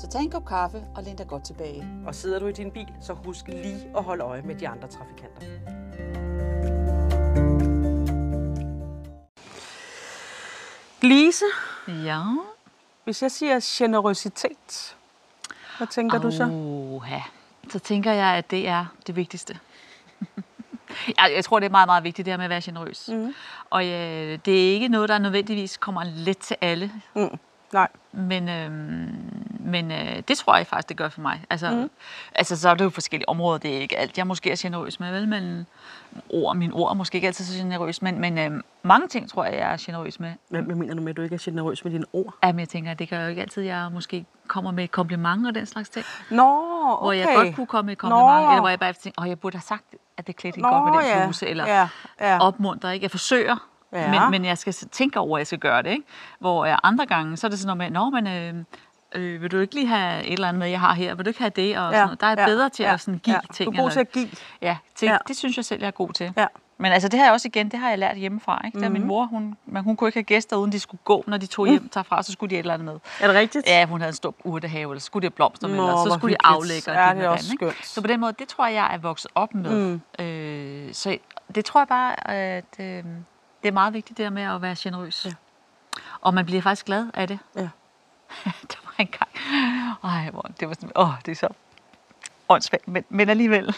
Så tag en kop kaffe og læn dig godt tilbage. Og sidder du i din bil, så husk lige at holde øje med de andre trafikanter. Lise, Ja. hvis jeg siger generøsitet, hvad tænker du så? Oha. Så tænker jeg, at det er det vigtigste. jeg, jeg tror, det er meget, meget vigtigt, det her med at være generøs. Mm. Og øh, det er ikke noget, der nødvendigvis kommer let til alle. Mm. Nej. Men, øhm, men øh, det tror jeg faktisk, det gør for mig. Altså, mm. altså, så er det jo forskellige områder. Det er ikke alt, jeg måske er generøs med, vel? Men ord, mine ord er måske ikke altid så generøs. Men, men øh, mange ting tror jeg, jeg er generøs med. Hvad, hvad mener du med, at du ikke er generøs med dine ord? Jamen, jeg tænker, det gør jo ikke altid, jeg måske kommer med et kompliment og den slags ting. Nå, okay. Hvor jeg godt kunne komme med et kompliment, Nå. eller hvor jeg bare tænkte, åh, jeg burde have sagt, at det klædte godt med den ja. bluse, eller Ja, ja. opmuntre, ikke? Jeg forsøger, Ja. men, men jeg skal tænke over, at jeg skal gøre det, ikke? Hvor jeg andre gange, så er det sådan noget med, men øh, øh, vil du ikke lige have et eller andet med, jeg har her? Vil du ikke have det? Og sådan noget. Der er jeg bedre til at sådan give ja. ting. Du er god til at give. Ja, til, Ja. ja, det synes jeg selv, jeg er god til. Ja. Men altså, det har jeg også igen, det har jeg lært hjemmefra. Ikke? Mm. Mhm. min mor, hun, men hun kunne ikke have gæster, uden de skulle gå, når de tog hjem derfra, så skulle de et eller andet med. Er det rigtigt? Ja, hun havde en stor urtehave, eller så skulle de have blomster med, Nå, eller så skulle de aflægge. Ja, det er og også ikke? skønt. Så på den måde, det tror jeg, jeg er vokset op med. Mm. Øh, så det tror jeg bare, at øh, det er meget vigtigt det der med at være generøs. Ja. Og man bliver faktisk glad af det. Ja. der var en gang, ej, hvor, det var sådan, åh, det er så åndssvagt, men, men alligevel.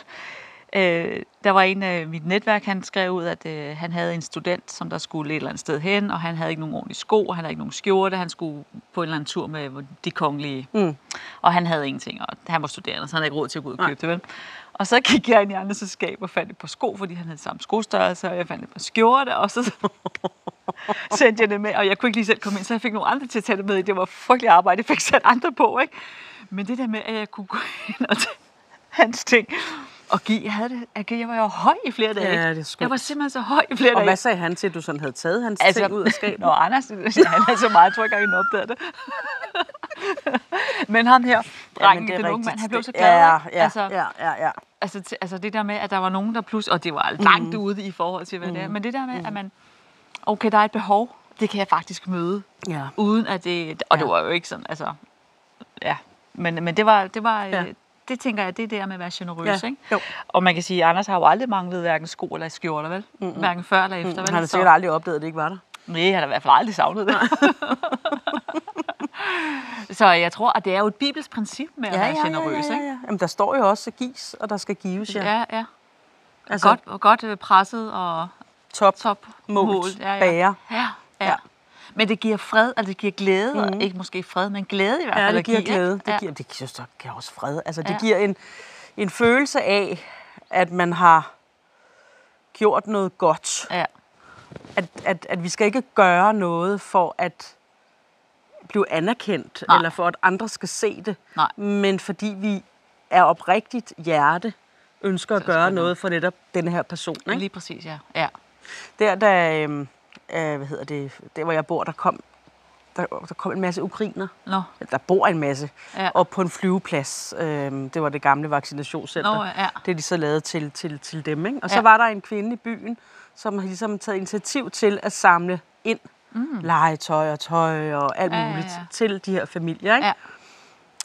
Øh, der var en af mit netværk, han skrev ud, at øh, han havde en student, som der skulle et eller andet sted hen, og han havde ikke nogen ordentlige sko, og han havde ikke nogen skjorte, han skulle på en eller anden tur med de kongelige, Mm. og han havde ingenting, og han var studerende, så han havde ikke råd til at gå ud og Nej. købe det, vel? Og så gik jeg ind i andres skab og fandt et par sko, fordi han havde samme skostørrelse, og jeg fandt et par skjorte, og så sendte jeg det med, og jeg kunne ikke lige selv komme ind, så jeg fik nogle andre til at tage det med. Det var frygtelig arbejde, jeg fik sat andre på, ikke? Men det der med, at jeg kunne gå ind og tage hans ting, og give, jeg, havde det, jeg, jeg var jo høj i flere dage. Ja, det er jeg var simpelthen så høj i flere Og dage. hvad sagde han til, at du sådan havde taget hans altså, ting ud af skabet? Nå, Anders, han er så meget, jeg tror ikke han opdagede det. Men ham her, drengen, er den unge mand, han blev så glad. Ja, ja, altså, ja, ja, ja. altså, altså det der med, at der var nogen, der pludselig, og det var langt mm. ude i forhold til, hvad mm. det er, men det der med, at man, okay, der er et behov, det kan jeg faktisk møde, ja. uden at det, og det Ja. var jo ikke sådan, altså, ja, men, men det var, det var, Ja. ja. det tænker jeg, det er det der med at være generøs, Ja, ikke? jo. Og man kan sige, at Anders har jo aldrig manglet hverken sko eller skjorter, vel? Mm-hmm. Hverken før eller efter, vel? Han har sikkert aldrig opdaget, at det ikke var der. Nej, han har i hvert fald aldrig savnet det. så jeg tror, at det er jo et bibelsk princip med at være generøs, ja, ja, ja. Jamen, der står jo også, at gives, og der skal gives, ja. ikke? Ja, ja. altså, Godt, godt øh, presset og top, top målt. Ja, ja. bager. Ja, ja. Ja. ja. Men det giver fred, og det giver glæde, mm. og ikke måske fred, men glæde i hvert fald. Ja, det giver give, ikke? glæde. Det ja. giver, det giver, så giver også fred. Altså, det Ja. giver en, en følelse af, at man har gjort noget godt. Ja. At, at, at vi skal ikke gøre noget for at blive anerkendt, Nej. eller for at andre skal se det. Nej. Men fordi vi er oprigtigt hjerte, ønsker at gøre noget for netop denne her person. Ikke? Lige præcis, ja. ja. Der, der, øhm, øh, hvad hedder det, der hvor jeg bor, der kom, der, der kom en masse ukrainer. Nå, Der bor en masse. Ja. Og på en flyveplads. Øhm, det var det gamle vaccinationscenter. Nå, ja. Det er de så lavet til, til, til dem. Ikke? Og så Ja. var der en kvinde i byen, som har ligesom taget initiativ til at samle ind mm. legetøj og tøj og alt Ja, ja, muligt ja. til de her familier. Ikke? Ja.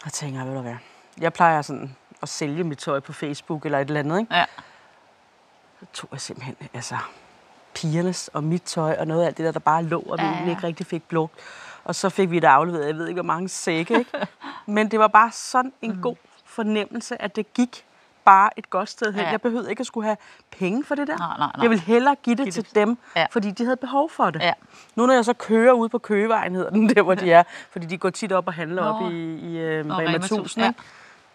Og tænker, ved du hvad, jeg plejer sådan at sælge mit tøj på Facebook eller et eller andet. Ikke? ja. Så tog jeg simpelthen altså, pigernes og mit tøj og noget af alt det der, der bare lå, og vi Ja, ja, ikke rigtig fik brugt. Og så fik vi det afleveret, jeg ved ikke, hvor mange sække. Ikke? Men det var bare sådan en mm. god fornemmelse, at det gik bare et godt sted hen. Ja. Jeg behøvede ikke at skulle have penge for det der. Nej, nej, nej. Jeg ville hellere give det Giv til det- dem, Ja. fordi de havde behov for det. Ja. Nu når jeg så kører ud på Køgevejen, hedder den der, hvor de er, fordi de går tit op og handler Nå. op i, i øh, Rema Rema 1000, 1000, ja.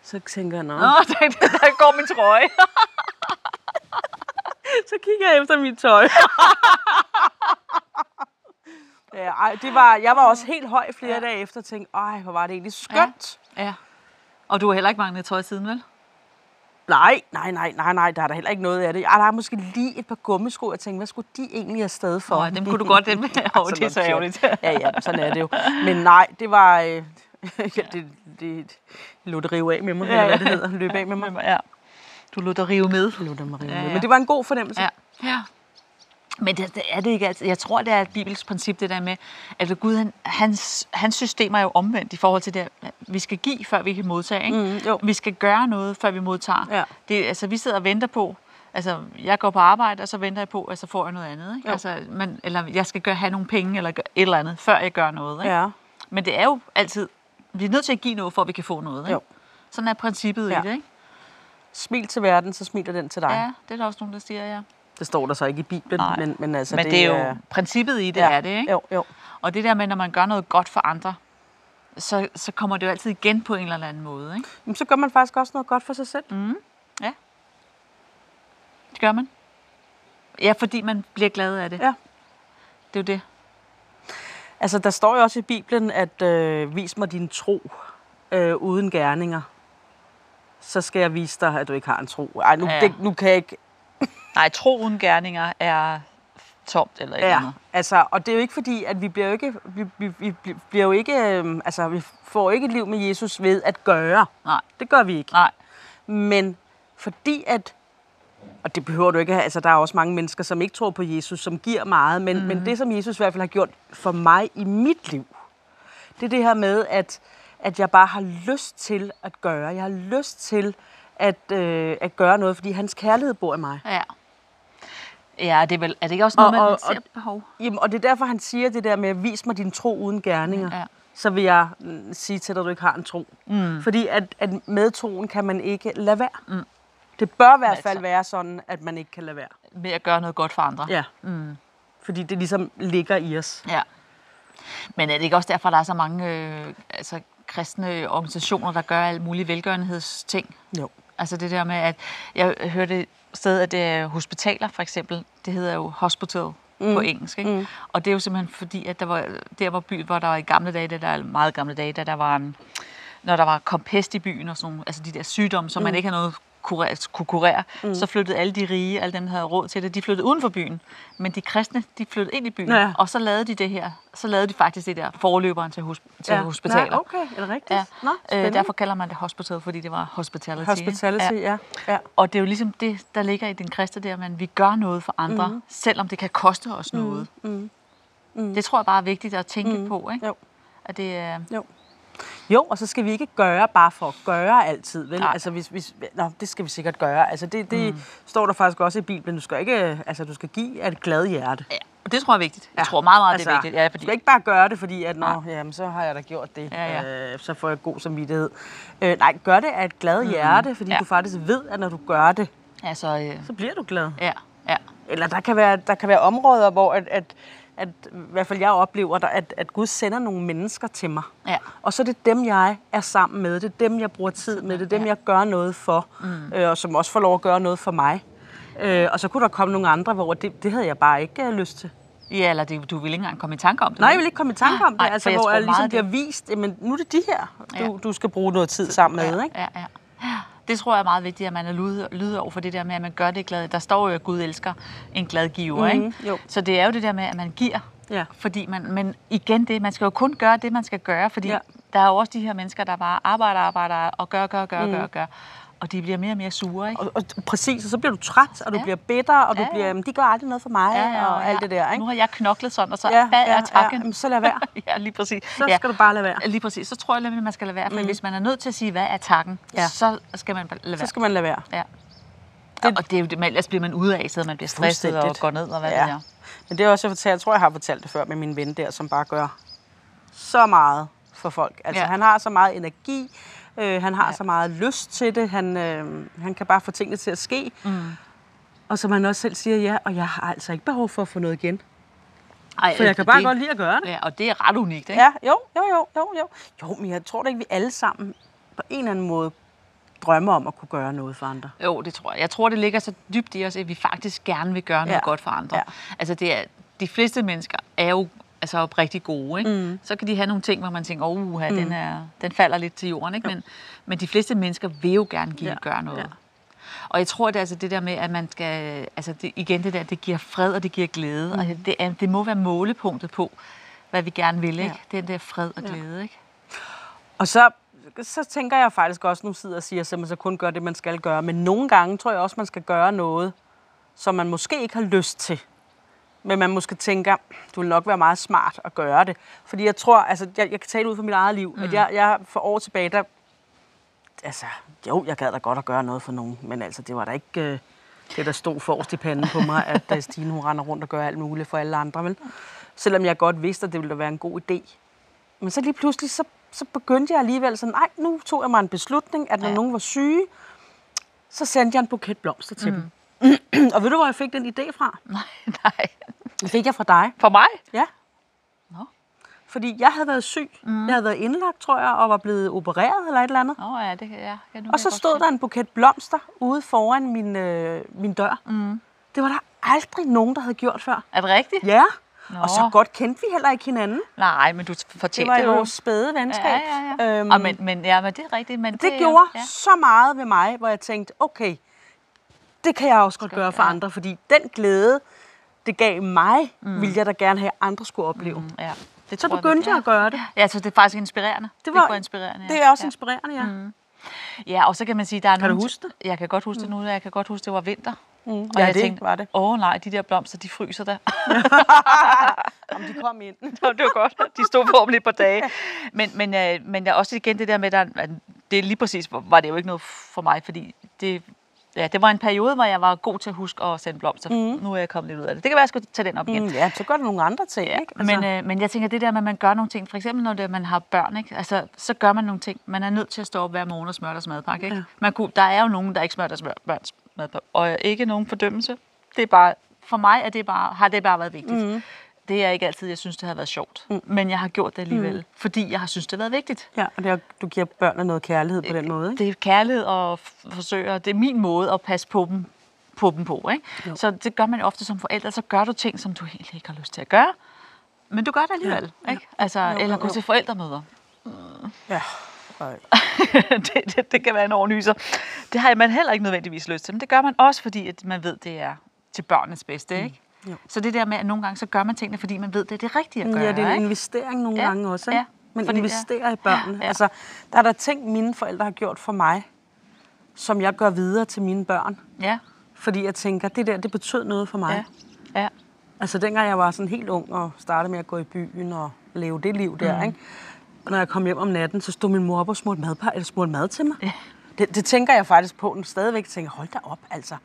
så tænker jeg, nå, Nå, der, der går min trøje. så kigger jeg efter mit tøj. ja, ej, det var, jeg var også helt høj flere ja. dage efter og tænkte, ej, hvor var det egentlig skønt. Ja. Og du har heller ikke manglet tøj siden, vel? Nej, nej, nej, nej, nej, der er der heller ikke noget af det. Ej, der er måske lige et par gummisko, jeg tænker, hvad skulle de egentlig afsted for? Nå, dem kunne du godt, dem. Åh, det er så ærgerligt. ja, ja, sådan er det jo. Men nej, det var... Øh, ja, det, det det rive af med mig, ja, eller hvad det hedder. Løb af med mig. Ja. Du lod dig rive med. Lå det mig rive Ja, med. ja. Men det var en god fornemmelse. Ja. ja. Men det, det er det ikke altid. Jeg tror, det er et bibelsk princip, det der med, at Gud, han, hans, hans system er jo omvendt i forhold til det, at vi skal give, før vi kan modtage. Ikke? Mm, jo. Vi skal gøre noget, før vi modtager. Ja. Det, altså, vi sidder og venter på, altså, jeg går på arbejde, og så venter jeg på, at så får jeg noget andet. Ikke? Jo. Altså, man, eller jeg skal gøre, have nogle penge, eller et eller andet, før jeg gør noget. Ikke? Ja. Men det er jo altid, vi er nødt til at give noget, for at vi kan få noget. Ikke? Jo. Sådan er princippet Ja. i det, ikke? Smil til verden, så smiler den til dig. Ja, det er der også nogen, der siger, ja. Det står der så ikke i Bibelen, Nej. men, men altså Men det, det er jo princippet i det, ja, er det, ikke? Jo, jo. Og det der med, når man gør noget godt for andre, så, så kommer det jo altid igen på en eller anden måde, ikke? Men så gør man faktisk også noget godt for sig selv. Mm. Ja. Det gør man. Ja, fordi man bliver glad af det. Ja. Det er jo det. Altså, der står jo også i Bibelen, at øh, vis mig din tro øh, uden gerninger. Så skal jeg vise dig, at du ikke har en tro. Ej, nu, Ja. det, nu kan jeg ikke... Nej, tro uden gerninger er tomt eller et Ja, andet. altså, og det er jo ikke fordi, at vi bliver jo ikke, vi, vi, vi bl- bliver jo ikke, øh, altså, vi får ikke et liv med Jesus ved at gøre. Nej, Det gør vi ikke. nej. Men fordi at, og det behøver du ikke have, altså der er også mange mennesker, som ikke tror på Jesus, som giver meget, men, mm. men det, som Jesus i hvert fald har gjort for mig i mit liv, det er det her med, at, at jeg bare har lyst til at gøre. Jeg har lyst til at, øh, at gøre noget, fordi hans kærlighed bor i mig. Ja. Ja, det er, vel, er det ikke også noget, Og- man og- ser og- behov? Jamen, og det er derfor, han siger det der med, vis mig din tro uden gerninger. Ja. Så vil jeg mm, sige til dig, at du ikke har en tro. Mm. Fordi at, at med troen kan man ikke lade være. Mm. Det bør i hvert fald Altså- være sådan, at man ikke kan lade være. Med at gøre noget godt for andre. Ja. Mm. Fordi det ligesom ligger i os. Ja. Men er det ikke også derfor, der er så mange øh, altså, kristne organisationer, der gør alle mulige velgørenhedsting? Jo. Altså det der med, at jeg hørte et sted, at det er hospitaler for eksempel, det hedder jo hospital mm. på engelsk. Ikke? Mm. Og det er jo simpelthen fordi, at der var, der var by, hvor der var i gamle dage, da der er meget gamle dage, da der var når der var kom pest i byen og sådan nogle, altså de der sygdomme, som mm. man ikke havde noget kurere, kunne kurere, mm. så flyttede alle de rige, alle dem, der havde råd til det, de flyttede uden for byen. Men de kristne, de flyttede ind i byen, Ja. og så lavede de det her. Så lavede de faktisk det der forløberen til, hosp- til hospitaler. Nej, okay, er det rigtigt? Ja. Nå, øh, derfor kalder man det hospital, fordi det var hospitality. Hospitality, ja. ja. Og det er jo ligesom det, der ligger i den kristne der, men vi gør noget for andre, mm. selvom det kan koste os noget. Mm. Mm. Det tror jeg bare er vigtigt at tænke mm. på, ikke? Jo. At det er... Jo. Jo, og så skal vi ikke gøre bare for at gøre altid, vel? Nej. Altså, hvis, hvis, nå, det skal vi sikkert gøre. Altså, det, det mm. står der faktisk også i Bibelen. Du skal ikke, altså, du skal give af et glad hjerte. Ja, og det tror jeg er vigtigt. Jeg tror meget, meget, det er vigtigt. Ja, Du fordi, skal ikke bare gøre det, fordi at, nå, jamen, så har jeg da gjort det. Ja, ja. Øh, så får jeg god samvittighed. Øh, nej, gør det af et glad hjerte, fordi Ja. du faktisk ved, at når du gør det, altså, øh, så bliver du glad. ja, ja. Eller der kan være, der kan være områder, hvor at, at, at, i hvert fald jeg oplever, at, at Gud sender nogle mennesker til mig. Ja. Og så er det dem, jeg er sammen med. Det er dem, jeg bruger tid med. Det er dem, Ja. jeg gør noget for. Mm. Øh, og som også får lov at gøre noget for mig. Øh, og så kunne der komme nogle andre, hvor det, det havde jeg bare ikke uh, lyst til. Ja, eller det, du vil ikke engang komme i tanke om det. Nej, jeg vel? vil ikke komme i tanke om det. Nej, altså, jeg hvor jeg ligesom bliver det- vist, jamen nu er det de her, du, Ja. du skal bruge noget tid sammen med. Ikke? Ja, ja. Ja, Det tror jeg er meget vigtigt, at man er lyd, lyd over for det der med, at man gør det glad. Der står jo, at Gud elsker en glad giver, Mhm, ikke? jo. Så det er jo det der med, at man giver. Ja. Fordi man, men igen det, man skal jo kun gøre det, man skal gøre, fordi Ja. der er jo også de her mennesker, der bare arbejder, arbejder og gør, gør, gør, Mhm. gør, gør. Og de bliver mere og mere sure, ikke? Og, og præcis, og så bliver du træt, og du Ja. bliver bitter, og du Ja, ja. bliver, jamen, de gør aldrig noget for mig, og alt det der. Ikke? Nu har jeg knoklet sådan, og så Ja, hvad ja, er ja, takken? jamen, så lad være. ja, lige præcis. Så ja. skal du bare lade være. Lige præcis. Så tror jeg nemlig, man skal lade være. For mm. hvis man er nødt til at sige, hvad er takken, Ja. ja. så skal man lade Så være. skal man lade være. Ja. Det, og det er jo det, man- ellers bliver man ude af, så man bliver stresset og går ned og hvad Ja. det er. Men det er også, jeg, fortalt, jeg tror, jeg har fortalt det før med min ven der, som bare gør så meget for folk. Altså, ja. Ja. han har så meget energi, øh, han har ja. Så meget lyst til det, han, øh, han kan bare få tingene til at ske. Mm. Og som han også selv siger, ja, og jeg har altså ikke behov for at få noget igen. Ej, For jeg kan bare godt lide at gøre det. Ja, og det er ret unikt, ikke? Ja, jo, jo, jo, jo, jo. Jo, men jeg tror da ikke, vi alle sammen på en eller anden måde drømmer om at kunne gøre noget for andre. Jo, det tror jeg. Jeg tror, det ligger så dybt i os, at vi faktisk gerne vil gøre noget Ja. godt for andre. Ja. Altså, det er, de fleste mennesker er jo altså, oprigtig gode. Ikke? Mm. Så kan de have nogle ting, hvor man tænker, oh, den, er, den falder lidt til jorden. Ikke? Men, men de fleste mennesker vil jo gerne give Ja. ja. gøre noget. Ja. Ja. Og jeg tror, det er altså det der med, at man skal, altså det, igen det der, det giver fred og det giver glæde. Mm. Og det, er, det må være målepunktet på, hvad vi gerne vil, ikke? Ja. Den der fred og glæde, ikke? Og så, så tænker jeg faktisk også, nu sidder og siger, at man så kun gør det, man skal gøre. Men nogle gange tror jeg også, man skal gøre noget, som man måske ikke har lyst til. Men man måske tænker, du vil nok være meget smart at gøre det. Fordi jeg tror, altså jeg, jeg kan tale ud fra mit eget liv, mm. at jeg, jeg for år tilbage, der, altså jo, jeg gad da godt at gøre noget for nogen, men altså det var da ikke øh, det, der stod forrest i panden på mig, at øh, Stine hun render rundt og gør alt muligt for alle andre. Vel? Selvom jeg godt vidste, at det ville være en god idé. Men så lige pludselig, så, så begyndte jeg alligevel sådan, nej, nu tog jeg mig en beslutning, at når ja. nogen var syge, så sendte jeg en buket blomster til mm. dem. og ved du, hvor jeg fik den idé fra? Nej, nej. Den fik jeg fra dig. For mig? Ja. Nå. Fordi jeg havde været syg. Mm. Jeg havde været indlagt, tror jeg, og var blevet opereret eller et eller andet. Nå ja, det kan jeg. Ja, nu Og så stod der en buket blomster ude foran min, øh, min dør. Mm. Det var der aldrig nogen, der havde gjort før. Er det rigtigt? Ja. Nå. Og så godt kendte vi heller ikke hinanden. Nej, men du Det fortjente var det, i jo. vores spæde venskab. Ja, ja, ja. Øhm, og men, men, ja, men det er rigtigt. Men det, det, gjorde ja. så meget ved mig, hvor jeg tænkte, okay, det kan jeg også godt gøre for ja. andre. Fordi den glæde, det gav mig, mm. ville jeg da gerne have, at andre skulle opleve. Mm. Ja, det Så tror jeg begyndte virkelig, jeg at gøre det. Ja, så det er faktisk inspirerende. Det var, inspirerende. Ja. Det er også ja. inspirerende, ja. Mm. Ja, og så kan man sige, der er Kan du nogle- huske det? Jeg kan godt huske det nu. Jeg kan godt huske, det var vinter. Mm. Og Ja, jeg det tænkte, var det. åh nej, de der blomster, de fryser der. Om de kom ind. det var godt. De stod på om lidt på dage. Men, men, øh, men jeg også igen det der med, at det er lige præcis, var det jo ikke noget for mig, fordi det, ja, det var en periode, hvor jeg var god til at huske at sende blomster. Mm. Nu er jeg kommet lidt ud af det. Det kan være, at jeg skulle tage den op igen. Mm, ja, så gør du nogle andre ting, Ja, ikke? men, øh, men jeg tænker, det der med, at man gør nogle ting, for eksempel når det, man har børn, ikke? Altså, så gør man nogle ting. Man er nødt til at stå op hver morgen og smøre deres madpakke. Ikke? Ja. Man kunne, der er jo nogen, der ikke smører deres børns madpakke, og ikke nogen fordømmelse. Det er bare, for mig er det bare, har det bare været vigtigt. Mm. Det er ikke altid, jeg synes, det har været sjovt. Mm. Men jeg har gjort det alligevel, mm. fordi jeg har synes, det har været vigtigt. Ja, og det er, du giver børnene noget kærlighed på den måde, ikke? Det er kærlighed og forsøger, det er min måde at passe på dem på, dem på ikke? Så det gør man jo ofte som forældre, så gør du ting, som du egentlig ikke har lyst til at gøre. Men du gør det alligevel, Ja, ikke? Altså, Jo, eller jo, gå til forældremøder. Ja. Ej. det, det, det kan være en overnyser. Det har man heller ikke nødvendigvis lyst til, men det gør man også, fordi at man ved, det er til børnenes bedste, ikke? Jo. Så det der med, at nogle gange så gør man tingene, fordi man ved, det er det rigtige at gøre, Ja, det er en ikke? investering nogle Ja, gange også, ikke? ja. Man Fordi- investerer i børnene. Ja. Altså, der er der ting, mine forældre har gjort for mig, som jeg gør videre til mine børn. Ja, Fordi jeg tænker, det der, det betød noget for mig. ja, ja. Altså dengang jeg var sådan helt ung og startede med at gå i byen og leve det liv der, mm. ikke? Og når jeg kom hjem om natten, så stod min mor op og smurte mad, eller smurte mad til mig. Ja. Det, det, tænker jeg faktisk på nu stadigvæk. Tænker, hold da op, altså.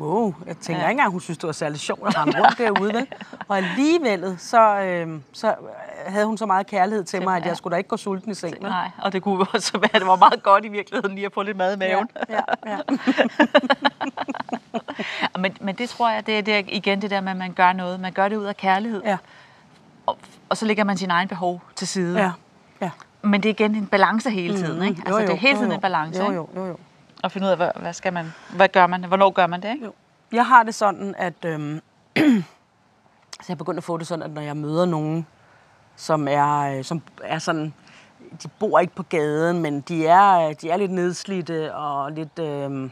Wow, jeg tænker Ja. ja. ikke engang, hun synes, det var særlig sjovt at rende rundt derude, vel? Og alligevel, så, øh, så havde hun så meget kærlighed til mig, at ja. jeg skulle da ikke gå sulten i seng. vel? Nej, og det kunne også være, at det var meget godt i virkeligheden lige at få lidt mad i maven. Ja, ja. Men, men det tror jeg, det er, det igen det der med, at man gør noget. Man gør det ud af kærlighed, ja, og, og så lægger man sin egen behov til side. ja, ja. Men det er igen en balance hele tiden, ikke? Altså, det er hele tiden en balance, jo, jo, jo, jo. Og finde ud af, hvad, hvad skal man, hvad gør man, hvornår gør man det, ikke? Jo. Jeg har det sådan, at øhm, så jeg er begyndt at få det sådan, at når jeg møder nogen, som er, øh, som er sådan, de bor ikke på gaden, men de er, øh, de er lidt nedslidte og lidt, øhm,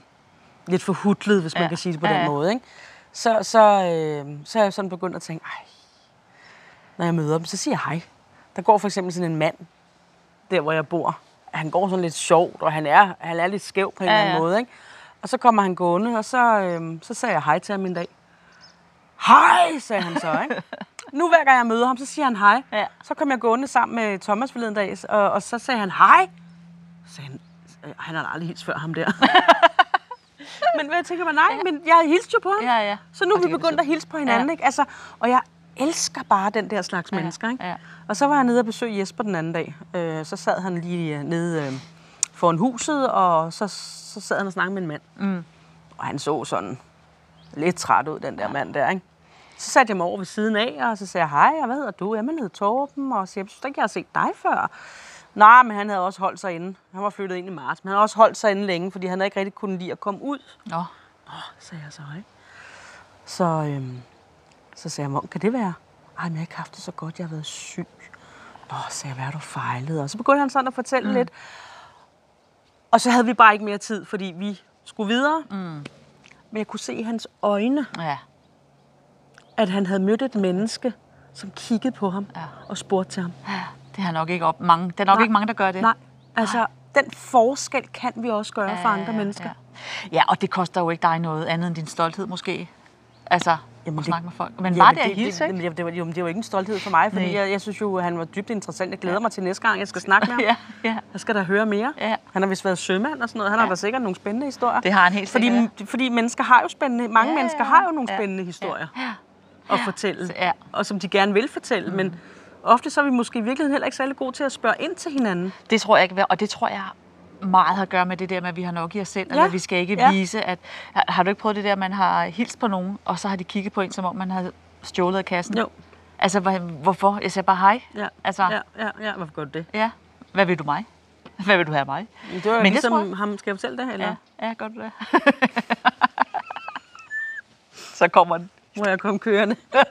lidt forhudlet, hvis man Ja. kan sige det på Ja, den ja. måde. Ikke? Så, så, øh, så er jeg sådan begyndt at tænke, ej, når jeg møder dem, så siger jeg hej. Der går for eksempel sådan en mand, der hvor jeg bor. Han går sådan lidt sjovt, og han er, han er lidt skæv på en Ja, eller anden ja. måde. Ikke? Og så kommer han gående, og så, øhm, så sagde jeg hej til ham en dag. Hej, sagde han så, ikke? Nu hver gang jeg møder ham, så siger han hej. Ja. Så kom jeg gående sammen med Thomas forleden dag, og, og så sagde han hej. Så sagde han, øh, han har aldrig hilst før ham der. men jeg tænker mig, nej, ja. men jeg hilste jo på ham. Ja, ja. Så nu er vi begyndt at hilse på hinanden, Ja. ikke? Altså, og jeg elsker bare den der slags Ja, mennesker, ikke? ja. Og så var jeg nede og besøge Jesper den anden dag. Øh, så sad han lige øh, nede øh, foran huset, og så, så sad han og snakkede med en mand. Mm. Og han så sådan lidt træt ud, den der mand der, ikke? Så satte jeg mig over ved siden af, og så sagde jeg, hej, og hvad hedder du? Jamen, jeg hedder Torben, og så jeg synes ikke, jeg har set dig før. Nej, men han havde også holdt sig inde. Han var flyttet ind i marts, men han havde også holdt sig inde længe, fordi han havde ikke rigtig kunnet lide at komme ud. Nå, sagde jeg så, ikke? Så, øhm, så sagde jeg, "Hvordan kan det være? Ej, men jeg har ikke haft det så godt, jeg har været syg. Nå, sagde jeg, hvad har du fejlet? Og så begyndte han sådan at fortælle mm. lidt. Og så havde vi bare ikke mere tid, fordi vi skulle videre. Mm. Men jeg kunne se i hans øjne, Ja. at han havde mødt et menneske, som kiggede på ham Ja. og spurgte til ham. Ja, Det har nok ikke op mange. Det er nok Nej. ikke mange, der gør det. Nej, altså den forskel kan vi også gøre for andre ja, mennesker. Ja. ja, og det koster jo ikke dig noget andet end din stolthed måske. Altså, Jamen, det- snakke med folk. Men Ja, men det at hilse, ikke? det, det, var, jo, det var ikke en stolthed for mig, fordi jeg, jeg synes jo, at han var dybt interessant. Jeg glæder mig til næste gang, jeg skal snakke med ham. Ja, ja. Jeg skal da høre mere. Ja. Han har vist været sømand og sådan noget. Han har Ja. da sikkert nogle spændende historier. Det har han helt fordi, sikkert, fordi mennesker har jo spændende, mange Ja, mennesker ja, har jo nogle ja, spændende historier Ja. at fortælle. Ja. Og som de gerne vil fortælle. Mm. Men ofte så er vi måske i virkeligheden heller ikke særlig gode til at spørge ind til hinanden. Det tror jeg ikke, og det tror jeg meget har at gøre med det der med, at vi har nok i os selv, ja. eller vi skal ikke Ja. ja. vise, at... Har- du ikke prøvet det der, at man har hilst på nogen, og så har de kigget på en, som om man havde stjålet af kassen? Jo. Altså, hvor- hvorfor? Jeg siger bare hej. Ja, Altså, ja, ja, ja. Hvorfor gør du det? ja. Hvad vil du mig? Hvad vil du have af mig? Det var Men det ligesom tror jeg- ham. Skal jeg fortælle det? Eller? Ja, ja gør du det? så kommer den. hvor jeg kom kørende.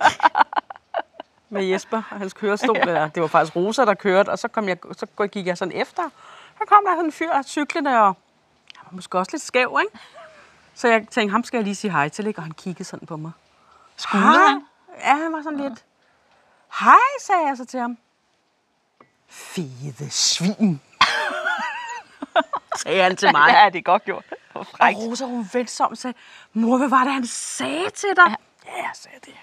med Jesper og hans kørestol. Eller, det var faktisk Rosa, der kørte, og så, kom jeg, så gik jeg sådan efter. Så kom der sådan en fyr cyklende, og han var måske også lidt skæv, ikke? Så jeg tænkte, ham skal jeg lige sige hej til, ikke? og han kiggede sådan på mig. Skulle han? Ja, han var sådan lidt. Hej, sagde jeg så til ham. Fede svin. sagde han til mig. Ja, det er godt gjort. Og. Rosa, hun vendte sig om og sagde, mor, hvad var det, han sagde til dig? Ja, jeg sagde det.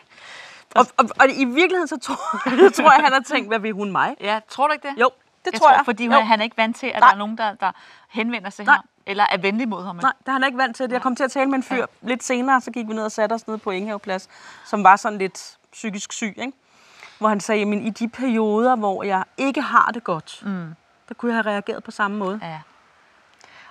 Og, og, og, i virkeligheden, så tror, jeg, tror jeg, han har tænkt, hvad vil hun mig? Ja, tror du ikke det? Jo, det jeg tror jeg. Fordi Jo. han, er ikke vant til, at Nej. der er nogen, der, der henvender sig Nej. ham, eller er venlig mod ham. Nej, det er han ikke vant til. Jeg kom til at tale med en fyr lidt senere, så gik vi ned og satte os nede på Ingehaveplads, som var sådan lidt psykisk syg, ikke? Hvor han sagde, men i de perioder, hvor jeg ikke har det godt, mm. der kunne jeg have reageret på samme måde. Ja.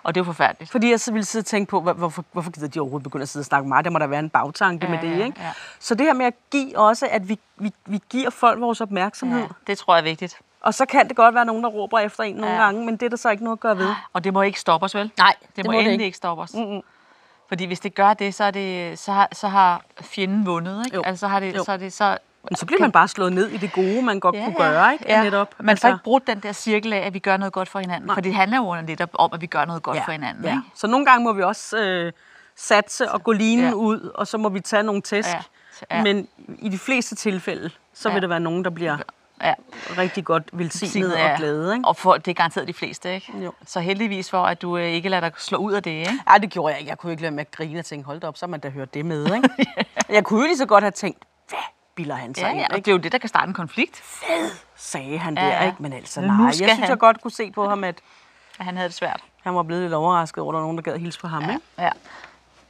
Og det er jo forfærdeligt. Fordi jeg så ville sidde og tænke på, hvor- hvorfor, hvorfor gider de overhovedet begynde at sidde og snakke med mig? Der må der være en bagtanke Ja, med det, ikke? ja. Så det her med at give også, at vi, vi, vi giver folk vores opmærksomhed. Ja, det tror jeg er vigtigt. Og så kan det godt være nogen, der råber efter en nogle Ja. gange, men det er der så ikke noget at gøre ved. Og det må ikke stoppe os, vel? Nej, Det må, endelig ikke. stoppe os. Mm-hmm. Fordi hvis det gør det, så, er det, så, har, så har fjenden vundet. Ikke? Jo. Altså, så har det, Jo. så er det så... Men så bliver man bare slået ned i det gode, man godt kunne gøre, ikke? Ja. Netop. Man får ikke brudt den der cirkel af, at vi gør noget godt for hinanden. Nej. For det handler jo netop om, at vi gør noget godt for hinanden. ja. Ikke? Så nogle gange må vi også øh, satse og gå linen Ja. ja. ud, og så må vi tage nogle tæsk. Ja. Ja. Men i de fleste tilfælde, så Ja. vil der være nogen, der bliver Ja. rigtig godt velsignet Signet og glade, ikke? Og for, det er garanteret de fleste, ikke? Jo. Så heldigvis for, at du øh, ikke lader dig slå ud af det, ikke? Nej, det gjorde jeg ikke. Jeg kunne ikke lade med at grine og tænke, hold op, så har man da hørt det med, ikke? jeg kunne jo lige så godt have tænkt, bilder han sig Ja, ind, ja, og det er jo det, der kan starte en konflikt. Sagde han Ja, der, ja. ikke? Men altså, nej. Jeg synes, han. jeg godt kunne se på ham, at At han havde det svært. han var blevet lidt overrasket over, at der var nogen, der gad hilse på ham, ikke? Ja.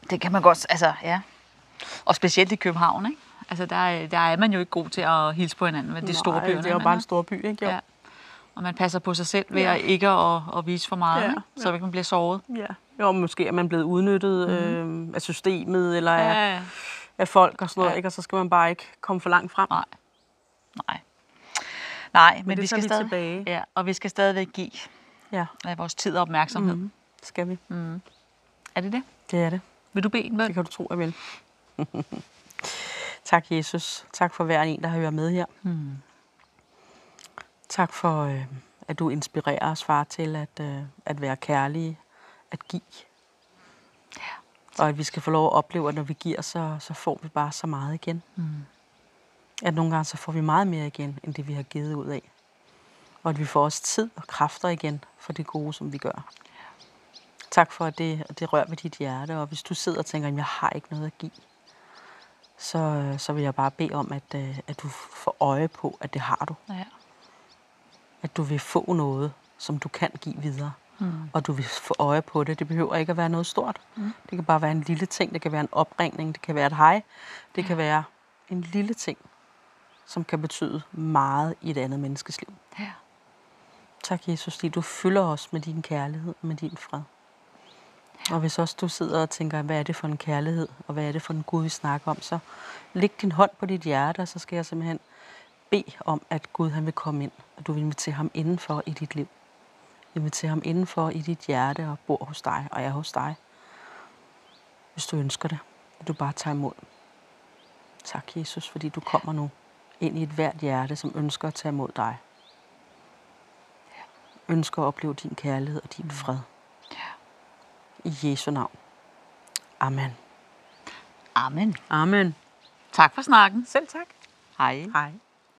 Det kan man godt, altså, ja. Og specielt i København, ikke? Altså, der, er- der er man jo ikke god til at hilse på hinanden, men det er store byer. det er jo bare en stor by, ikke? Jo. Ja. Og man passer på sig selv ved at ikke at, at vise for meget, Ja, ja. ikke? så ikke man bliver såret. Ja. Jo, måske er man blevet udnyttet mm. øh, af systemet, eller Ja, ja. Af folk og sådan noget, Ja. ikke? Og så skal man bare ikke komme for langt frem. Nej. Nej. Nej, men, det vi skal stadig, tilbage. Ja, og vi skal stadigvæk give Ja, af vores tid og opmærksomhed. Mm. mm. skal vi. Er det det? Det er det. Vil du bede en Det kan du tro, jeg vil. tak, Jesus. Tak for hver en, der har været med her. Hmm. Tak for, øh, at du inspirerer os, far, til at, øh, at være kærlige, at give. Og at vi skal få lov at opleve, at når vi giver, så, så får vi bare så meget igen. Mm. At nogle gange så får vi meget mere igen, end det vi har givet ud af. Og at vi får også tid og kræfter igen for det gode, som vi gør. Tak for, at det, at det rører ved dit hjerte. Og hvis du sidder og tænker, at jeg har ikke noget at give, så, så vil jeg bare bede om, at, øh, at du får øje på, at det har du. Ja. At du vil få noget, som du kan give videre. Mm. Og du vil få øje på det. Det behøver ikke at være noget stort. Mm. Det kan bare være en lille ting. Det kan være en opringning. Det kan være et hej. Det kan være en lille ting, som kan betyde meget i et andet menneskes liv. ja. Tak, Jesus, fordi du fylder os med din kærlighed og med din fred. Og hvis også du sidder og tænker, hvad er det for en kærlighed, og hvad er det for en Gud, vi snakker om, så læg din hånd på dit hjerte, og så skal jeg simpelthen bede om, at Gud han vil komme ind, og du vil invitere ham indenfor i dit liv. Invitere ham indenfor i dit hjerte og bor hos dig, og er hos dig. Hvis du ønsker det, vil du bare tage imod. Tak, Jesus, fordi du kommer nu ind i et hvert hjerte, som ønsker at tage imod dig ønsker at opleve din kærlighed og din fred. I Jesu navn. Amen. Amen. Amen. Tak for snakken. Selv tak. Hej. Hej.